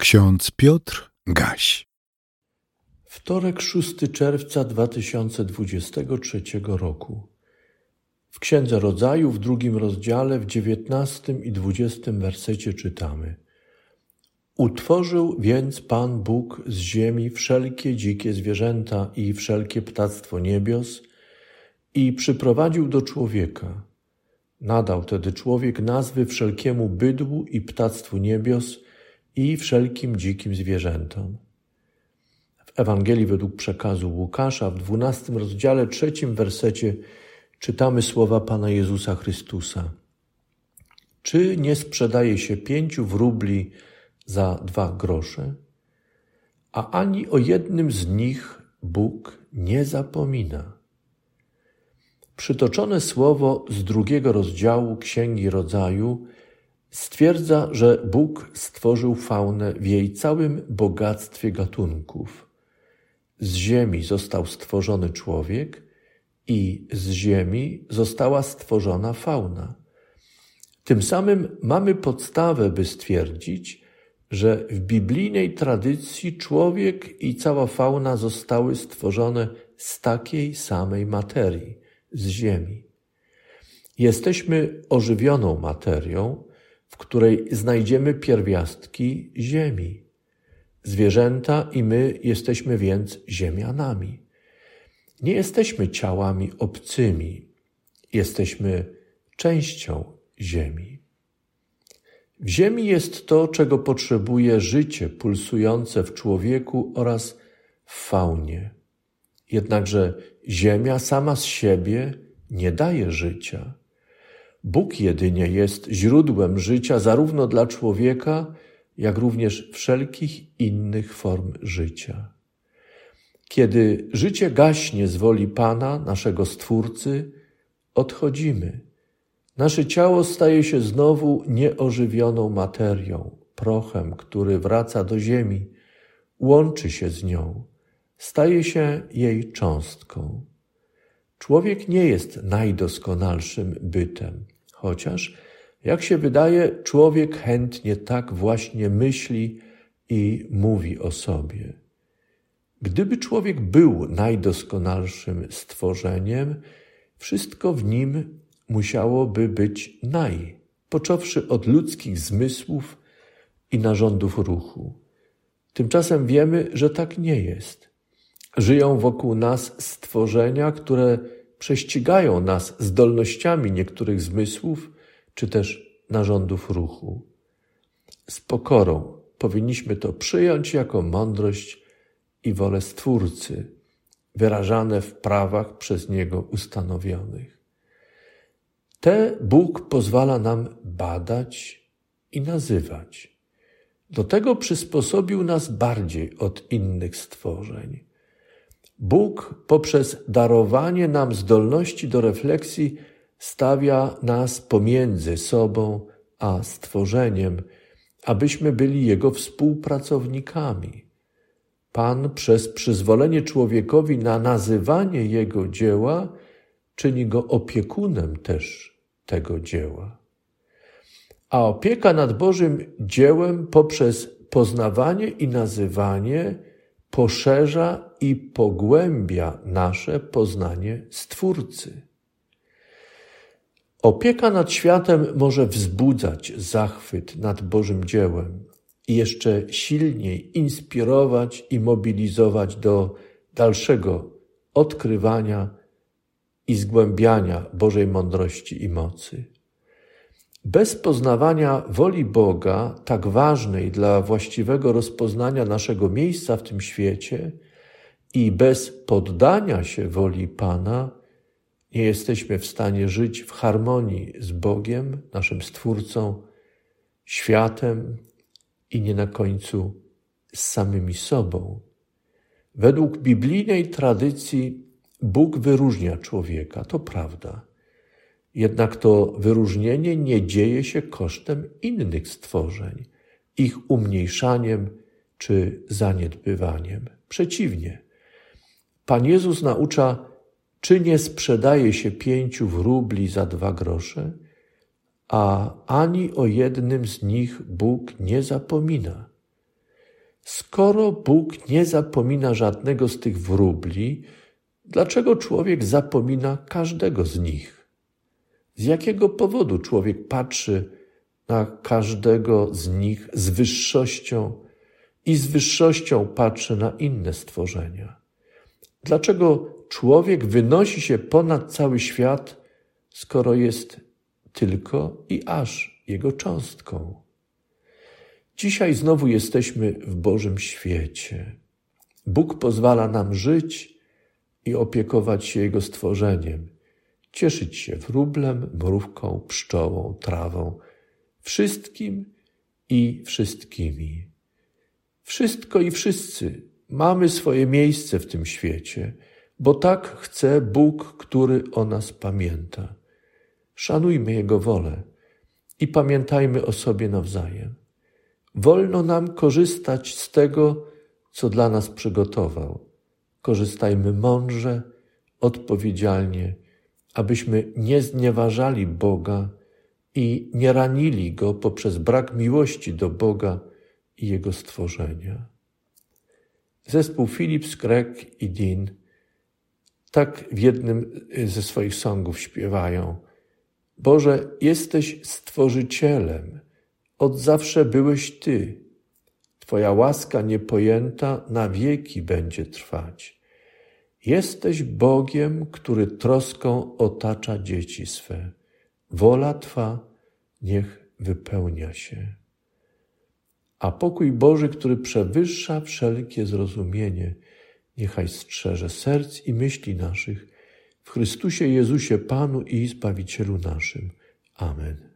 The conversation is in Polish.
Ksiądz Piotr Gaś. Wtorek 6 czerwca 2023 roku. W Księdze Rodzaju w drugim rozdziale w dziewiętnastym i dwudziestym wersecie czytamy Utworzył więc Pan Bóg z ziemi wszelkie dzikie zwierzęta i wszelkie ptactwo niebios i przyprowadził do człowieka. Nadał tedy człowiek nazwy wszelkiemu bydłu i ptactwu niebios – i wszelkim dzikim zwierzętom. W Ewangelii według przekazu Łukasza w dwunastym rozdziale, trzecim wersecie czytamy słowa Pana Jezusa Chrystusa. Czy nie sprzedaje się pięciu wróbli za dwa grosze? A ani o jednym z nich Bóg nie zapomina. Przytoczone słowo z drugiego rozdziału Księgi Rodzaju Stwierdza, że Bóg stworzył faunę w jej całym bogactwie gatunków. Z ziemi został stworzony człowiek i z ziemi została stworzona fauna. Tym samym mamy podstawę, by stwierdzić, że w biblijnej tradycji człowiek i cała fauna zostały stworzone z takiej samej materii, z ziemi. Jesteśmy ożywioną materią, w której znajdziemy pierwiastki ziemi. Zwierzęta i my jesteśmy więc ziemianami. Nie jesteśmy ciałami obcymi, jesteśmy częścią ziemi. W ziemi jest to, czego potrzebuje życie pulsujące w człowieku oraz w faunie. Jednakże ziemia sama z siebie nie daje życia. Bóg jedynie jest źródłem życia zarówno dla człowieka, jak również wszelkich innych form życia. Kiedy życie gaśnie z woli Pana, naszego Stwórcy, odchodzimy. Nasze ciało staje się znowu nieożywioną materią, prochem, który wraca do ziemi, łączy się z nią, staje się jej cząstką. Człowiek nie jest najdoskonalszym bytem, chociaż, jak się wydaje, człowiek chętnie tak właśnie myśli i mówi o sobie. Gdyby człowiek był najdoskonalszym stworzeniem, wszystko w nim musiałoby być naj, począwszy od ludzkich zmysłów i narządów ruchu. Tymczasem wiemy, że tak nie jest. Żyją wokół nas stworzenia, które prześcigają nas zdolnościami niektórych zmysłów czy też narządów ruchu. Z pokorą powinniśmy to przyjąć jako mądrość i wolę Stwórcy, wyrażane w prawach przez Niego ustanowionych. Te Bóg pozwala nam badać i nazywać. Do tego przysposobił nas bardziej od innych stworzeń. Bóg poprzez darowanie nam zdolności do refleksji stawia nas pomiędzy sobą a stworzeniem, abyśmy byli Jego współpracownikami. Pan przez przyzwolenie człowiekowi na nazywanie Jego dzieła czyni go opiekunem też tego dzieła. A opieka nad Bożym dziełem poprzez poznawanie i nazywanie poszerza i pogłębia nasze poznanie Stwórcy. Opieka nad światem może wzbudzać zachwyt nad Bożym dziełem i jeszcze silniej inspirować i mobilizować do dalszego odkrywania i zgłębiania Bożej mądrości i mocy. Bez poznawania woli Boga, tak ważnej dla właściwego rozpoznania naszego miejsca w tym świecie, i bez poddania się woli Pana, nie jesteśmy w stanie żyć w harmonii z Bogiem, naszym Stwórcą, światem i nie na końcu z samymi sobą. Według biblijnej tradycji Bóg wyróżnia człowieka, to prawda. Jednak to wyróżnienie nie dzieje się kosztem innych stworzeń, ich umniejszaniem czy zaniedbywaniem. Przeciwnie. Pan Jezus naucza, czy nie sprzedaje się pięciu wróbli za dwa grosze, a ani o jednym z nich Bóg nie zapomina. Skoro Bóg nie zapomina żadnego z tych wróbli, dlaczego człowiek zapomina każdego z nich? Z jakiego powodu człowiek patrzy na każdego z nich z wyższością i z wyższością patrzy na inne stworzenia? Dlaczego człowiek wynosi się ponad cały świat, skoro jest tylko i aż jego cząstką? Dzisiaj znowu jesteśmy w Bożym świecie. Bóg pozwala nam żyć i opiekować się Jego stworzeniem, cieszyć się wróblem, mrówką, pszczołą, trawą, wszystkim i wszystkimi. Wszystko i wszyscy mamy swoje miejsce w tym świecie, bo tak chce Bóg, który o nas pamięta. Szanujmy Jego wolę i pamiętajmy o sobie nawzajem. Wolno nam korzystać z tego, co dla nas przygotował. Korzystajmy mądrze, odpowiedzialnie, abyśmy nie znieważali Boga i nie ranili Go poprzez brak miłości do Boga i Jego stworzenia. Zespół Philips, Greg i Dean tak w jednym ze swoich songów śpiewają: Boże, jesteś stworzycielem od zawsze byłeś Ty. Twoja łaska niepojęta na wieki będzie trwać. Jesteś Bogiem, który troską otacza dzieci swe. Wola Twa niech wypełnia się. A pokój Boży, który przewyższa wszelkie zrozumienie, niechaj strzeże serc i myśli naszych w Chrystusie Jezusie Panu i Zbawicielu naszym. Amen.